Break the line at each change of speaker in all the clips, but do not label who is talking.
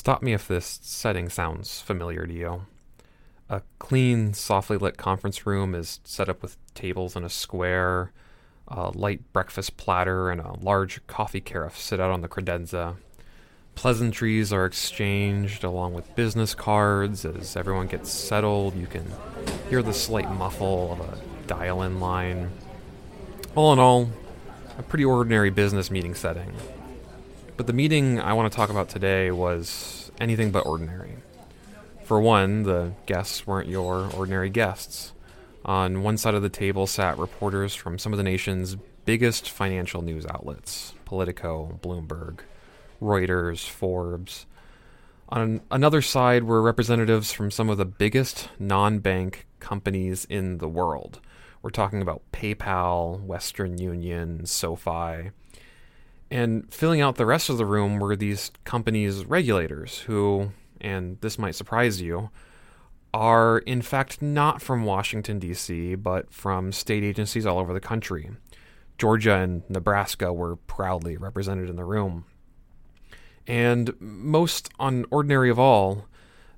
Stop me if this setting sounds familiar to you. A clean, softly lit conference room is set up with tables in a square. A light breakfast platter and a large coffee carafe sit out on the credenza. Pleasantries are exchanged along with business cards. As everyone gets settled, you can hear the slight muffle of a dial in line. All in all, a pretty ordinary business meeting setting. But the meeting I want to talk about today was anything but ordinary. For one, the guests weren't your ordinary guests. On one side of the table sat reporters from some of the nation's biggest financial news outlets Politico, Bloomberg, Reuters, Forbes. On another side were representatives from some of the biggest non bank companies in the world. We're talking about PayPal, Western Union, SoFi. And filling out the rest of the room were these companies' regulators who, and this might surprise you, are in fact not from Washington, D.C., but from state agencies all over the country. Georgia and Nebraska were proudly represented in the room. And most unordinary of all,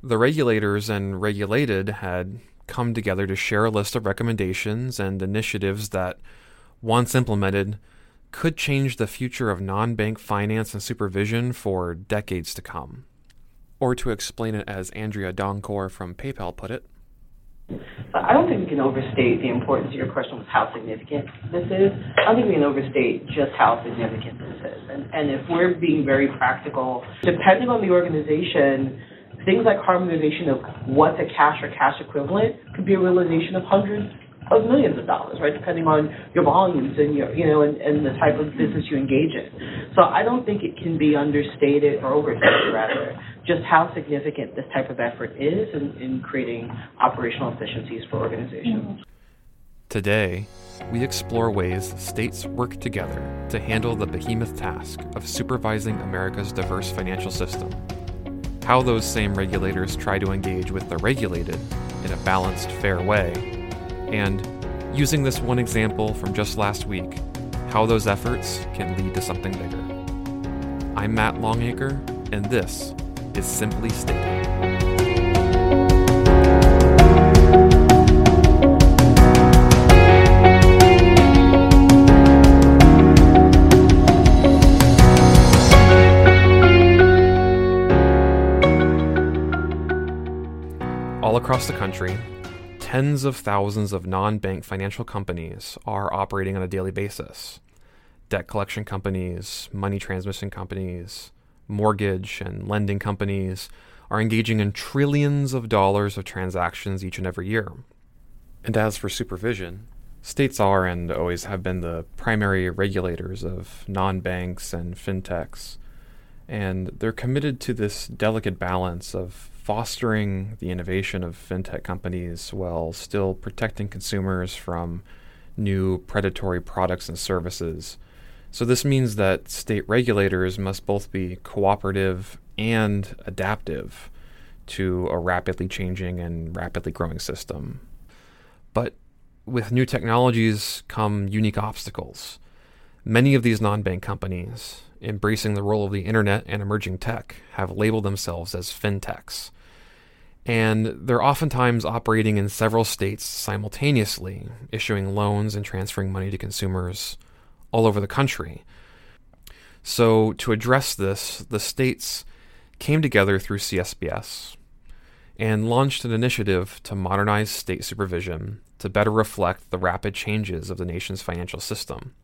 the regulators and regulated had come together to share a list of recommendations and initiatives that, once implemented, could change the future of non bank finance and supervision for decades to come. Or to explain it as Andrea Donkor from PayPal put it,
I don't think we can overstate the importance of your question how significant this is. I don't think we can overstate just how significant this is. And, and if we're being very practical, depending on the organization, things like harmonization of what's a cash or cash equivalent could be a realization of hundreds of millions of dollars, right? Depending on your volumes and your, you know, and, and the type of business you engage in. So I don't think it can be understated or overstated, rather, just how significant this type of effort is in, in creating operational efficiencies for organizations. Mm-hmm.
Today, we explore ways states work together to handle the behemoth task of supervising America's diverse financial system. How those same regulators try to engage with the regulated in a balanced, fair way and, using this one example from just last week, how those efforts can lead to something bigger. I'm Matt Longacre, and this is Simply Stated. All across the country, tens of thousands of non bank financial companies are operating on a daily basis. Debt collection companies, money transmission companies, mortgage and lending companies are engaging in trillions of dollars of transactions each and every year. And as for supervision, states are and always have been the primary regulators of non banks and fintechs, and they're committed to this delicate balance of fostering the innovation of fintech companies while still protecting consumers from new predatory products and services. So, this means that state regulators must both be cooperative and adaptive to a rapidly changing and rapidly growing system. But with new technologies come unique obstacles. Many of these non bank companies, embracing the role of the internet and emerging tech, have labeled themselves as fintechs. And they're oftentimes operating in several states simultaneously, issuing loans and transferring money to consumers all over the country. So, to address this, the states came together through CSBS and launched an initiative to modernize state supervision to better reflect the rapid changes of the nation's financial system.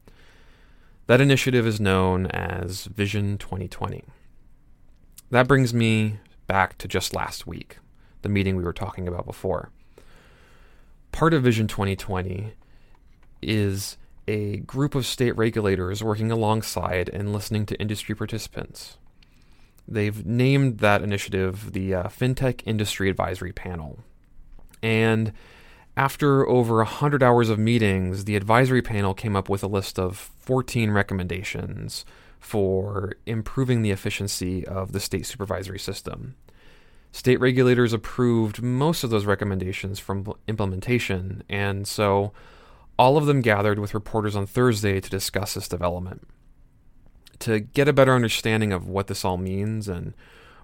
That initiative is known as Vision 2020. That brings me back to just last week, the meeting we were talking about before. Part of Vision 2020 is a group of state regulators working alongside and listening to industry participants. They've named that initiative the uh, FinTech Industry Advisory Panel. And after over 100 hours of meetings, the advisory panel came up with a list of 14 recommendations for improving the efficiency of the state supervisory system. State regulators approved most of those recommendations from implementation, and so all of them gathered with reporters on Thursday to discuss this development. To get a better understanding of what this all means and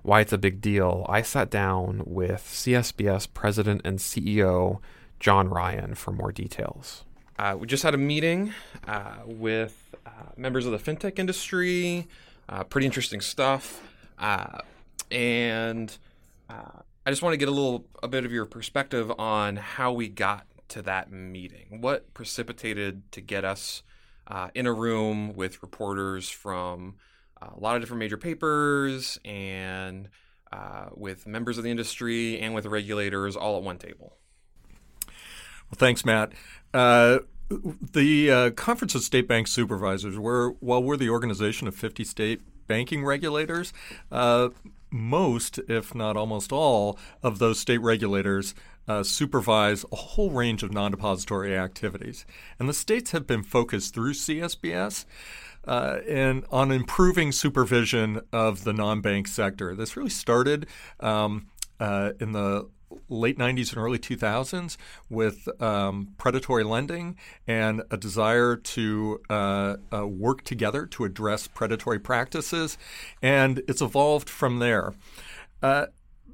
why it's a big deal, I sat down with CSBS President and CEO John Ryan for more details. Uh, we just had a meeting uh, with uh, members of the fintech industry, uh, pretty interesting stuff. Uh, and uh, I just want to get a little a bit of your perspective on how we got to that meeting. What precipitated to get us in a room with reporters from a lot of different major papers and with members of the industry and with regulators all at one table.
Thanks, Matt. Uh, the uh, Conference of State Bank Supervisors, we're, while we're the organization of 50 state banking regulators, uh, most, if not almost all, of those state regulators uh, supervise a whole range of non depository activities. And the states have been focused through CSBS uh, and on improving supervision of the non-bank sector. This really started um, uh, in the late 90s and early 2000s with um, predatory lending and a desire to uh, uh, work together to address predatory practices. And it's evolved from there. Uh,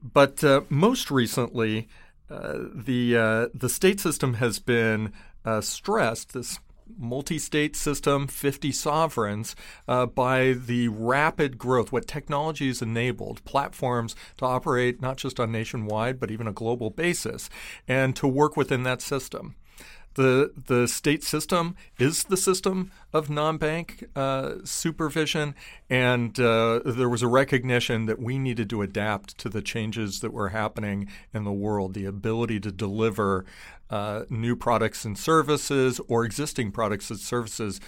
but uh, most recently, uh, the, uh, the state system has been stressed, this multi state system, 50 sovereigns, uh, by the rapid growth, what technology has enabled platforms to operate not just on nationwide, but even a global basis, and to work within that system. The, the state system is the system of non bank uh, supervision, and uh, there was a recognition that we needed to adapt to the changes that were happening in the world, the ability to deliver uh, new products and services or existing products and services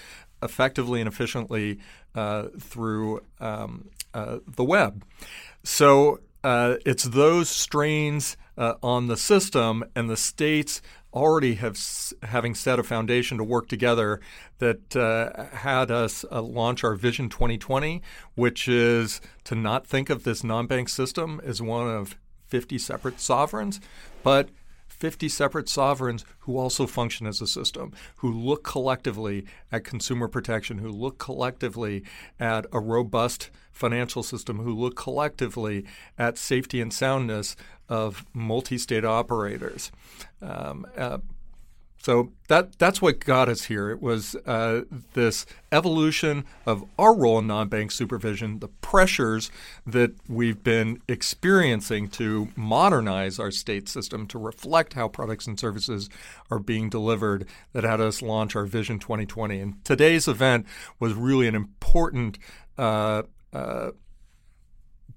effectively and efficiently uh, through um, uh, the web. So uh, it's those strains uh, on the system and the states already have having set a foundation to work together that uh, had us uh, launch our Vision 2020, which is to not think of this non-bank system as one of 50 separate sovereigns, but 50 separate sovereigns who also function as a system, who look collectively at consumer protection, who look collectively at a robust financial system, who look collectively at safety and soundness of multi state operators. Um, uh, so that that's what got us here. It was uh, this evolution of our role in non-bank supervision, the pressures that we've been experiencing to modernize our state system to reflect how products and services are being delivered that had us launch our Vision 2020. And today's event was really an important uh, uh,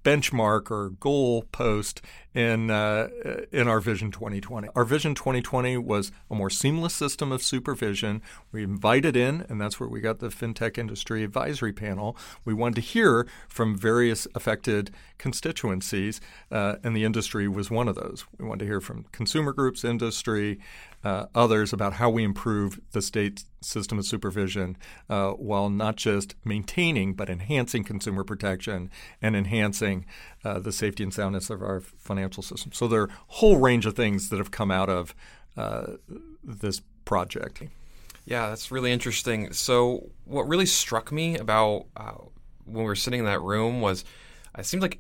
benchmark or goal post in uh, in our Vision 2020. Our Vision 2020 was a more seamless system of supervision. We invited in, and that's where we got the FinTech Industry Advisory Panel. We wanted to hear from various affected constituencies, uh, and the industry was one of those. We wanted to hear from consumer groups, industry, uh, others about how we improve the state system of supervision uh, while not just maintaining but enhancing consumer protection and enhancing uh, the safety and soundness of our financial system. So there are a whole range of things that have come out of uh, this project.
Yeah, that's really interesting. So what really struck me about uh, when we were sitting in that room was it seemed like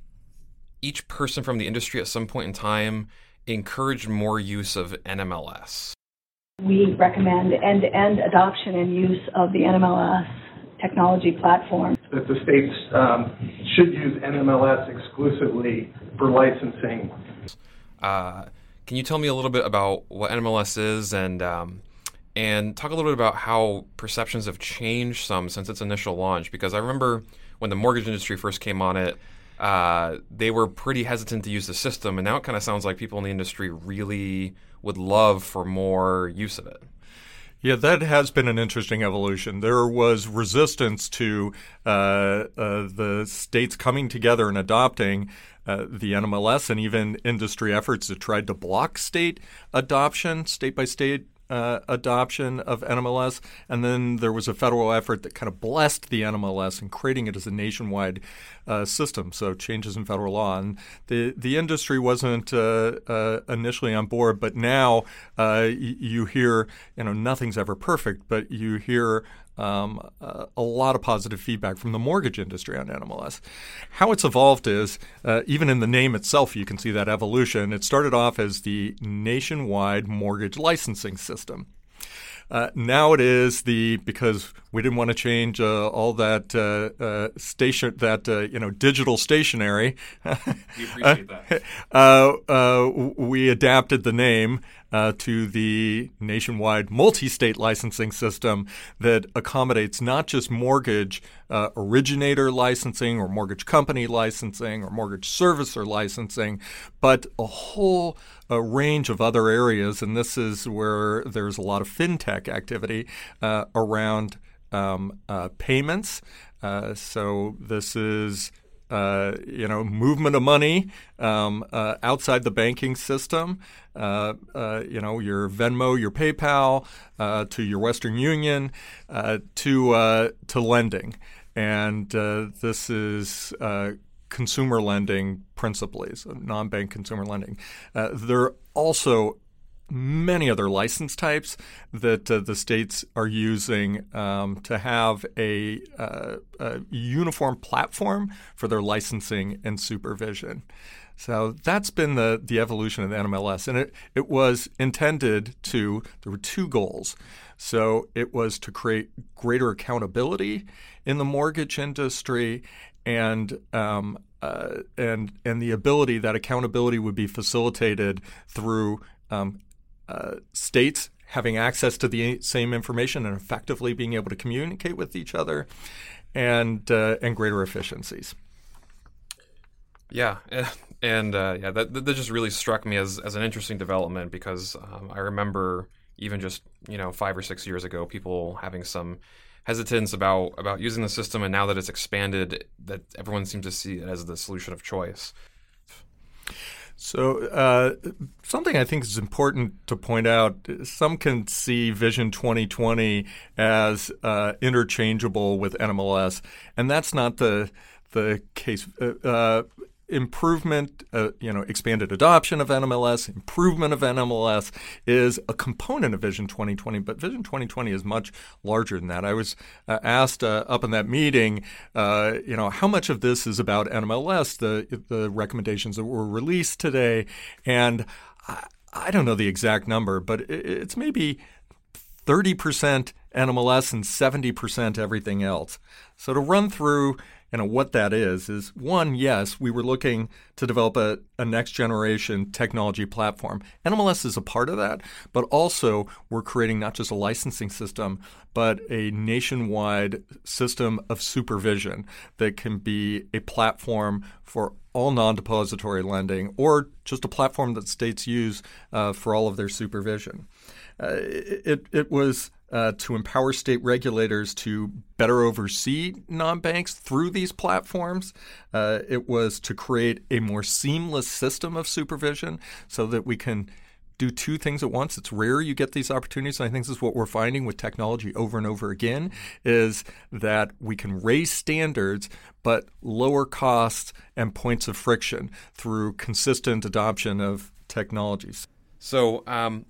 each person from the industry at some point in time encouraged more use of NMLS.
We recommend end-to-end adoption and use of the NMLS technology platform.
That the states um, should use NMLS exclusively for licensing.
Uh, can you tell me a little bit about what NMLS is and um, and talk a little bit about how perceptions have changed some since its initial launch? Because I remember when the mortgage industry first came on it, uh, they were pretty hesitant to use the system, and now it kind of sounds like people in the industry really would love for more use of it.
Yeah, that has been an interesting evolution. There was resistance to uh, uh, the states coming together and adopting uh, the NMLS and even industry efforts that tried to block state adoption, state by state uh, adoption of NMLS, and then there was a federal effort that kind of blessed the NMLS and creating it as a nationwide uh, system. So changes in federal law, and the the industry wasn't uh, uh initially on board, but now uh, y- you hear you know nothing's ever perfect, but you hear um, uh, a lot of positive feedback from the mortgage industry on NMLS. How it's evolved is, uh, even in the name itself, you can see that evolution. It started off as the nationwide mortgage licensing system. Uh, now it is the because we didn't want to change uh, all that uh, uh station that uh, you know digital stationery.
we appreciate that.
Uh, we adapted the name to the nationwide multi-state licensing system that accommodates not just mortgage originator licensing or mortgage company licensing or mortgage servicer licensing, but a whole a range of other areas, and this is where there's a lot of fintech activity uh, around um, uh, payments. Uh, so this is uh, you know, movement of money um, uh, outside the banking system. Uh, uh you know, your Venmo, your PayPal, uh, to your Western Union, to to lending, and this is consumer lending principally, so non-bank consumer lending. Uh, there are also many other license types that uh, the states are using um, to have a, uh, a, uniform platform for their licensing and supervision. So that's been the, the evolution of the NMLS. And it, it was intended to, there were two goals. So it was to create greater accountability in the mortgage industry and um, uh, and and the ability that accountability would be facilitated through um, uh, states having access to the same information and effectively being able to communicate with each other, and uh, and greater efficiencies.
Yeah, and uh, yeah, that, that just really struck me as as an interesting development because um, I remember even just you know five or six years ago, people having some hesitance about about using the system, and now that it's expanded, that everyone seems to see it as the solution of choice.
So, uh, something I think is important to point out some can see Vision 2020 as uh, interchangeable with NMLS, and that's not the the case. Uh, uh improvement, uh, you know, expanded adoption of NMLS, improvement of NMLS is a component of Vision 2020, but Vision 2020 is much larger than that. I was uh, asked uh, up in that meeting, uh, you know, how much of this is about NMLS, the the recommendations that were released today, and I, I don't know the exact number, but it's maybe 30% NMLS and 70% everything else. So to run through know what that is is one yes we were looking to develop a, a, next generation technology platform. Nmls is a part of that but also we're creating not just a licensing system but a nationwide system of supervision that can be a platform for all non-depository lending or just a platform that states use uh, for all of their supervision. Uh, it, it was uh, to empower state regulators to better oversee non banks through these platforms. Uh, it was to create a more seamless system of supervision so that we can do two things at once. It's rare you get these opportunities, and I think this is what we're finding with technology over and over again is that we can raise standards but lower costs and points of friction through consistent adoption of technologies.
So, um,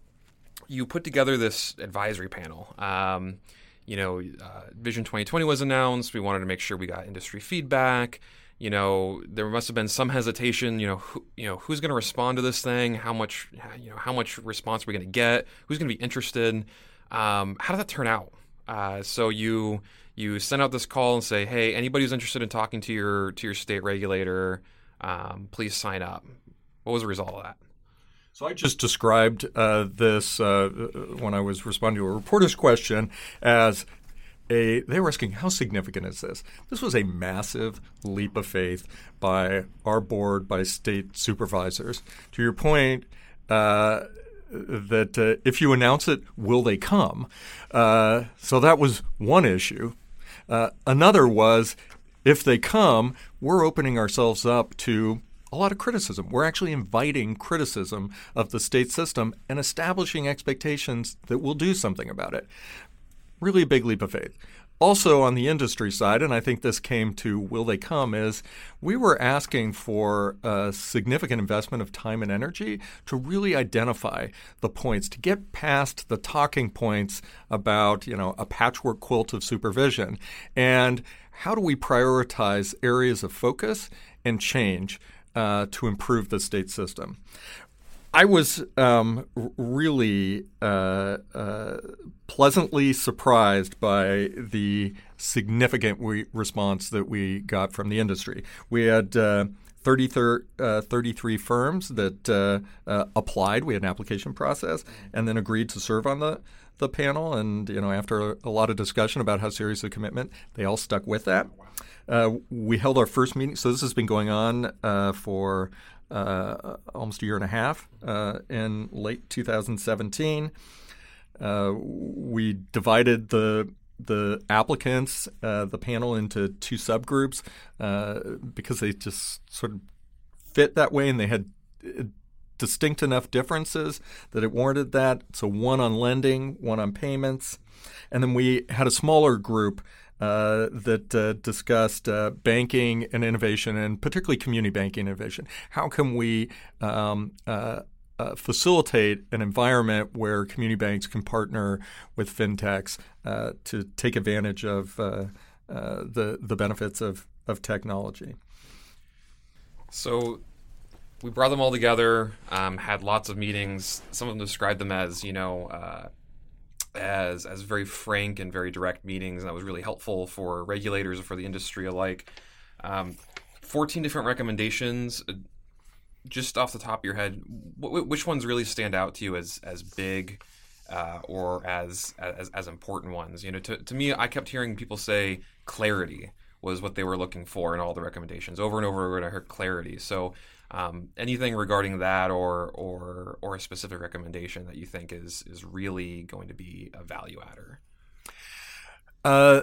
you put together this advisory panel. Um, you know, uh, Vision 2020 was announced. We wanted to make sure we got industry feedback. You know, there must have been some hesitation. You know, who, you know who's going to respond to this thing? How much, you know, how much response are we going to get? Who's going to be interested? Um, how did that turn out? Uh, so you you send out this call and say, hey, anybody who's interested in talking to your to your state regulator, um, please sign up. What was the result of that?
So I just described uh, this uh, when I was responding to a reporter's question as a. They were asking how significant is this? This was a massive leap of faith by our board, by state supervisors. To your point. Uh, that uh, if you announce it, will they come? Uh, so that was one issue. Uh, another was if they come, we're opening ourselves up to a lot of criticism. We're actually inviting criticism of the state system and establishing expectations that we'll do something about it. Really a big leap of faith. also on the industry side, and I think this came to will they come, is we were asking for a significant investment of time and energy to really identify the points, to get past the talking points about, you know, a patchwork quilt of supervision. And how do we prioritize areas of focus and change uh, to improve the state system? I was um, really uh, uh, pleasantly surprised by the significant response that we got from the industry. We had uh, 30 thir- uh, 33 firms that uh, uh, applied. We had an application process and then agreed to serve on the the panel. And you know, after a lot of discussion about how serious the commitment, they all stuck with that. We held our first meeting. So this has been going on for uh, almost a year and a half uh, in late 2017. Uh, we divided the the applicants, uh, the panel, into two subgroups uh, because they just sort of fit that way, and they had distinct enough differences that it warranted that. So one on lending, one on payments, and then we had a smaller group uh, that uh, discussed uh, banking and innovation, and particularly community banking innovation. How can we um, uh, uh, facilitate an environment where community banks can partner with fintechs to take advantage of the the benefits of of technology?
So we brought them all together, um, had lots of meetings. Some of them described them as, you know, uh, as as very frank and very direct meetings, and that was really helpful for regulators and for the industry alike. Um, Fourteen different recommendations. Uh, just off the top of your head, which ones really stand out to you as as big uh, or as, as as important ones? You know, to to me, I kept hearing people say clarity was what they were looking for in all the recommendations over and over. And I heard clarity. So um, anything regarding that, or or or a specific recommendation that you think is is really going to be a value adder?
Uh,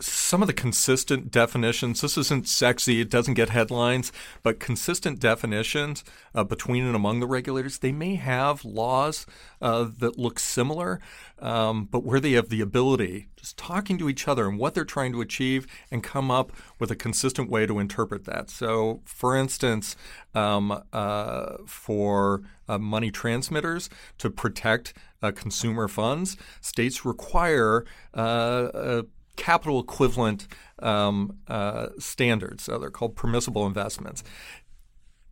some of the consistent definitions. This isn't sexy; it doesn't get headlines, but consistent definitions uh, between and among the regulators. They may have laws uh, that look similar, um, but where they have the ability, just talking to each other and what they're trying to achieve, and come up with a consistent way to interpret that. So, for instance, um, uh, for uh, money transmitters to protect uh, consumer funds, states require uh, capital equivalent um, uh, standards. So they're called permissible investments.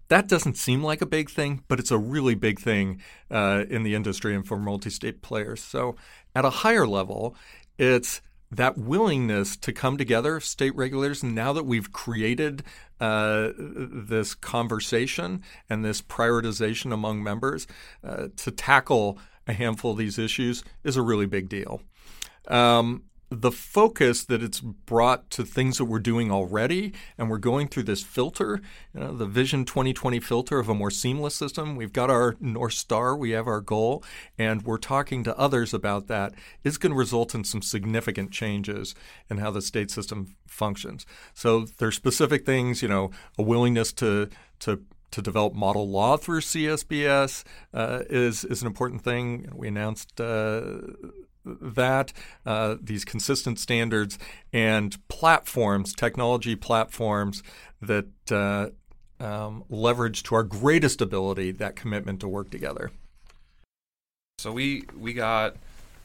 That doesn't seem like a big thing, but it's a really big thing uh, in the industry and for multi state players. So at a higher level, it's that willingness to come together, state regulators, now that we've created uh, this conversation and this prioritization among members uh, to tackle a handful of these issues is a really big deal. Um, the focus that it's brought to things that we're doing already, and we're going through this filter, you know, the Vision 2020 filter of a more seamless system. We've got our North Star, we have our goal, and we're talking to others about that. Is going to result in some significant changes in how the state system functions. So there's specific things, you know, a willingness to to to develop model law through CSBS uh, is is an important thing. We announced uh, that, uh, these consistent standards, and platforms, technology platforms that uh, um, leverage to our greatest ability that commitment to work together.
So we we got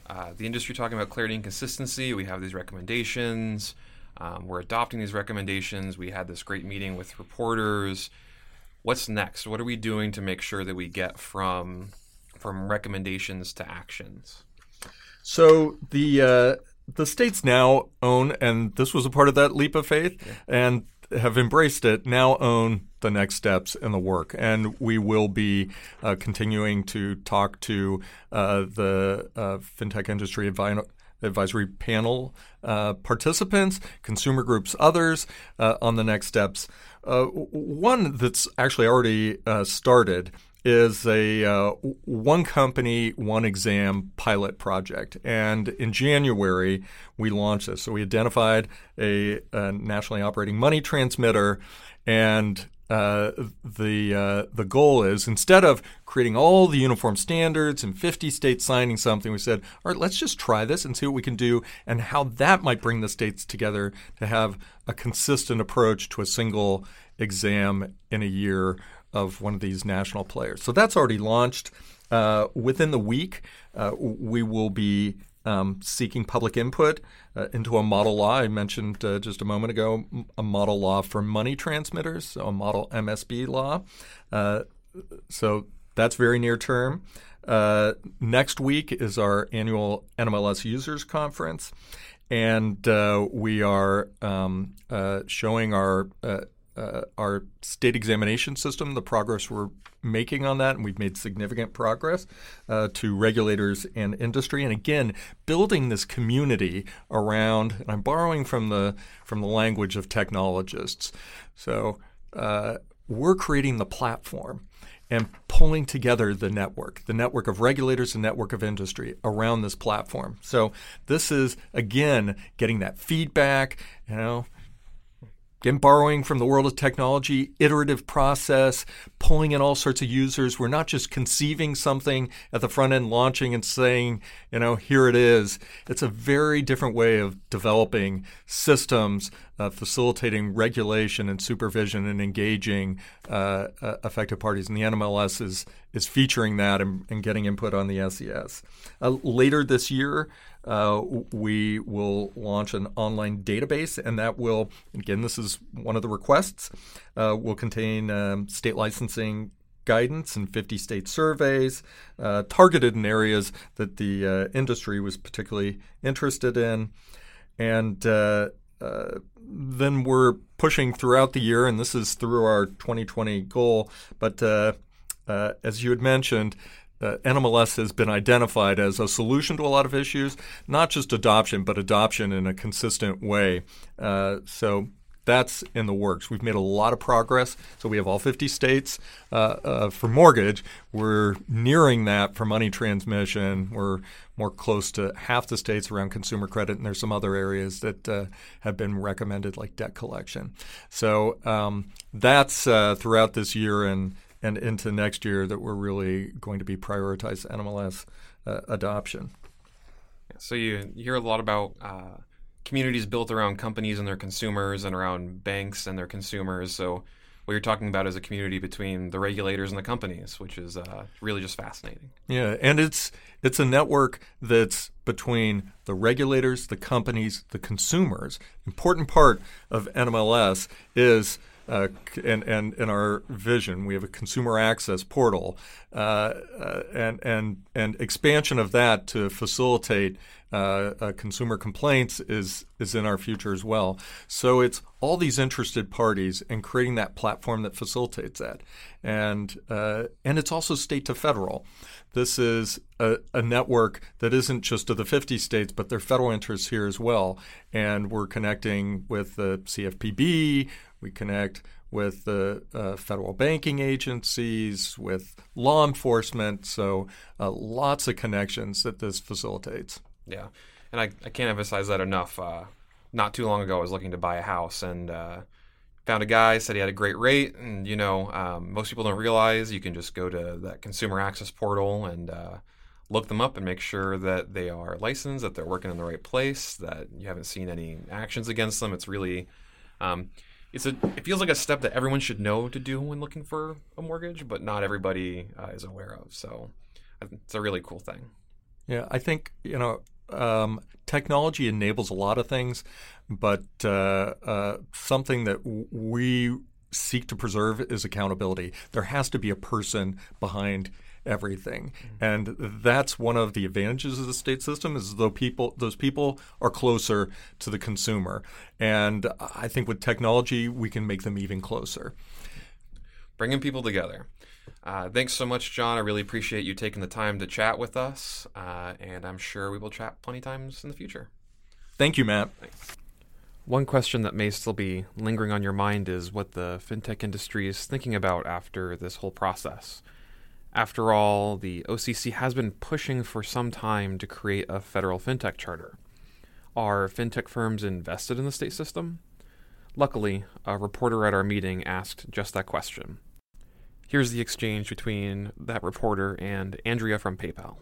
uh, the industry talking about clarity and consistency. We have these recommendations. Um, we're adopting these recommendations. We had this great meeting with reporters. What's next? What are we doing to make sure that we get from from recommendations to actions?
So the uh, the states now own, and this was a part of that leap of faith, yeah. and have embraced it. Now own the next steps in the work, and we will be uh, continuing to talk to uh, the uh, fintech industry advisory panel uh, participants, consumer groups, others uh, on the next steps. Uh, one that's actually already started is a uh, one company, one exam pilot project. And in January, we launched this. So we identified a, a nationally operating money transmitter and uh, the uh, the goal is instead of creating all the uniform standards and 50 states signing something, we said, all right, let's just try this and see what we can do and how that might bring the states together to have a consistent approach to a single exam in a year of one of these national players. So that's already launched. Uh, within the week, uh, we will be um, seeking public input uh, into a model law. I mentioned uh, just a moment ago a model law for money transmitters, so a model MSB law. Uh, so that's very near term. Uh, next week is our annual NMLS Users Conference, and we are um, showing our uh, our state examination system, the progress we're making on that, and we've made significant progress uh, to regulators and industry. And again, building this community around. And I'm borrowing from the from the language of technologists. So uh, we're creating the platform and pulling together the network, the network of regulators, the network of industry around this platform. So this is again getting that feedback. You know Again, borrowing from the world of technology, iterative process, pulling in all sorts of users. We're not just conceiving something at the front end, launching and saying, you know, here it is. It's a very different way of developing systems, uh, facilitating regulation and supervision and engaging uh, uh, affected parties. And the NMLS is, is featuring that and, and getting input on the SES. Uh, later this year, uh, we will launch an online database, and that will, again, this is one of the requests, uh, will contain um, state licensing guidance and 50 state surveys uh, targeted in areas that the uh, industry was particularly interested in. And uh, then we're pushing throughout the year, and this is through our 2020 goal. But as you had mentioned, uh, NMLS has been identified as a solution to a lot of issues, not just adoption, but adoption in a consistent way. Uh, so that's in the works. We've made a lot of progress. So we have all 50 states uh, uh, for mortgage. We're nearing that for money transmission. We're more close to half the states around consumer credit, and there's some other areas that uh, have been recommended, like debt collection. So um, that's uh, throughout this year and and into next year that we're really going to be prioritize NMLS uh, adoption.
So you, hear a lot about uh, communities built around companies and their consumers, and around banks and their consumers. So what you're talking about is a community between the regulators and the companies, which is uh, really just fascinating.
Yeah, and it's it's a network that's between the regulators, the companies, the consumers. Important part of NMLS is uh, and, and in our vision, we have a consumer access portal, uh, uh, and and and expansion of that to facilitate uh, uh, consumer complaints is is in our future as well. So it's all these interested parties and creating that platform that facilitates that, and uh, and it's also state to federal. This is a, a, network that isn't just of the 50 states, but there are federal interests here as well. And we're connecting with the CFPB, we connect with the uh, federal banking agencies, with law enforcement. So uh, lots of connections that this facilitates.
Yeah, and I, I can't emphasize that enough. Uh, not too long ago, I was looking to buy a house and uh, found a guy said he had a great rate. And you know, um, most people don't realize you can just go to that consumer access portal and uh, look them up and make sure that they are licensed, that they're working in the right place, that you haven't seen any actions against them. It's really um, it's a it feels like a step that everyone should know to do when looking for a mortgage, but not everybody uh, is aware of. So it's a really cool thing.
Yeah, I think you know um, technology enables a lot of things, but uh, uh, something that we seek to preserve is accountability. There has to be a person behind everything. Mm-hmm. And that's one of the advantages of the state system is though people those people are closer to the consumer. And I think with technology we can make them even closer.
Bringing people together. Uh, thanks so much, John. I really appreciate you taking the time to chat with us, uh, and I'm sure we will chat plenty times in the future.
Thank you, Matt.
Thanks. One question that may still be lingering on your mind is what the fintech industry is thinking about after this whole process. After all, the OCC has been pushing for some time to create a federal fintech charter. Are fintech firms invested in the state system? Luckily, a reporter at our meeting asked just that question. Here's the exchange between that reporter and Andrea from PayPal.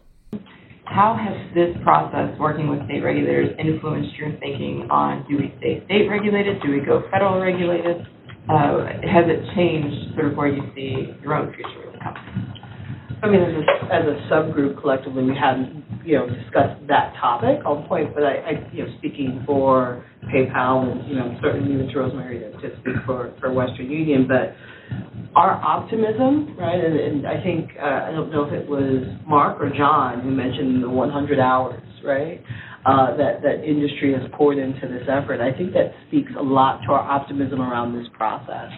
How has this process working with state regulators influenced your thinking on do we stay state regulated, do we go federal regulated? Uh, has it changed sort of where you see your own future with the company?
I mean, as a, as a subgroup collectively, we hadn't, you know, discussed that topic on point, but I, I, you know, speaking for PayPal and, you know, certainly to Rosemary to, to speak for, for Western Union, but our optimism, right, and, and I think, uh, I don't know if it was Mark or John who mentioned the 100 hours, right, uh, that, that industry has poured into this effort. I think that speaks a lot to our optimism around this process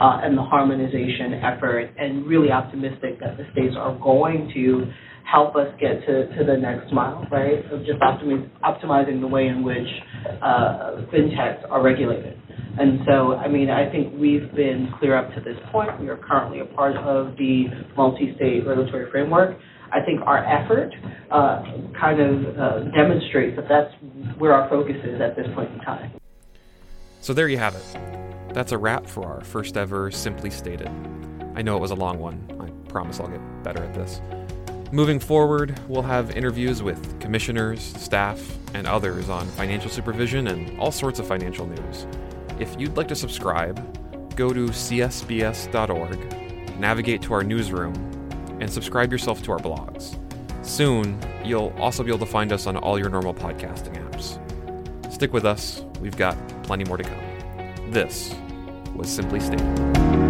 uh, and the harmonization effort, and really optimistic that the states are going to help us get to, to the next mile, right, of just optimi- optimizing the way in which uh, fintechs are regulated. And so, I mean, I think we've been clear up to this point. We are currently a part of the multi-state regulatory framework. I think our effort uh, kind of uh, demonstrates that that's where our focus is at this point in time.
So there you have it. That's a wrap for our first ever Simply Stated. I know it was a long one. I promise I'll get better at this. Moving forward, we'll have interviews with commissioners, staff, and others on financial supervision and all sorts of financial news. If you'd like to subscribe, go to csbs.org, navigate to our newsroom, and subscribe yourself to our blogs. Soon, you'll also be able to find us on all your normal podcasting apps. Stick with us, we've got plenty more to come. This was Simply Stated.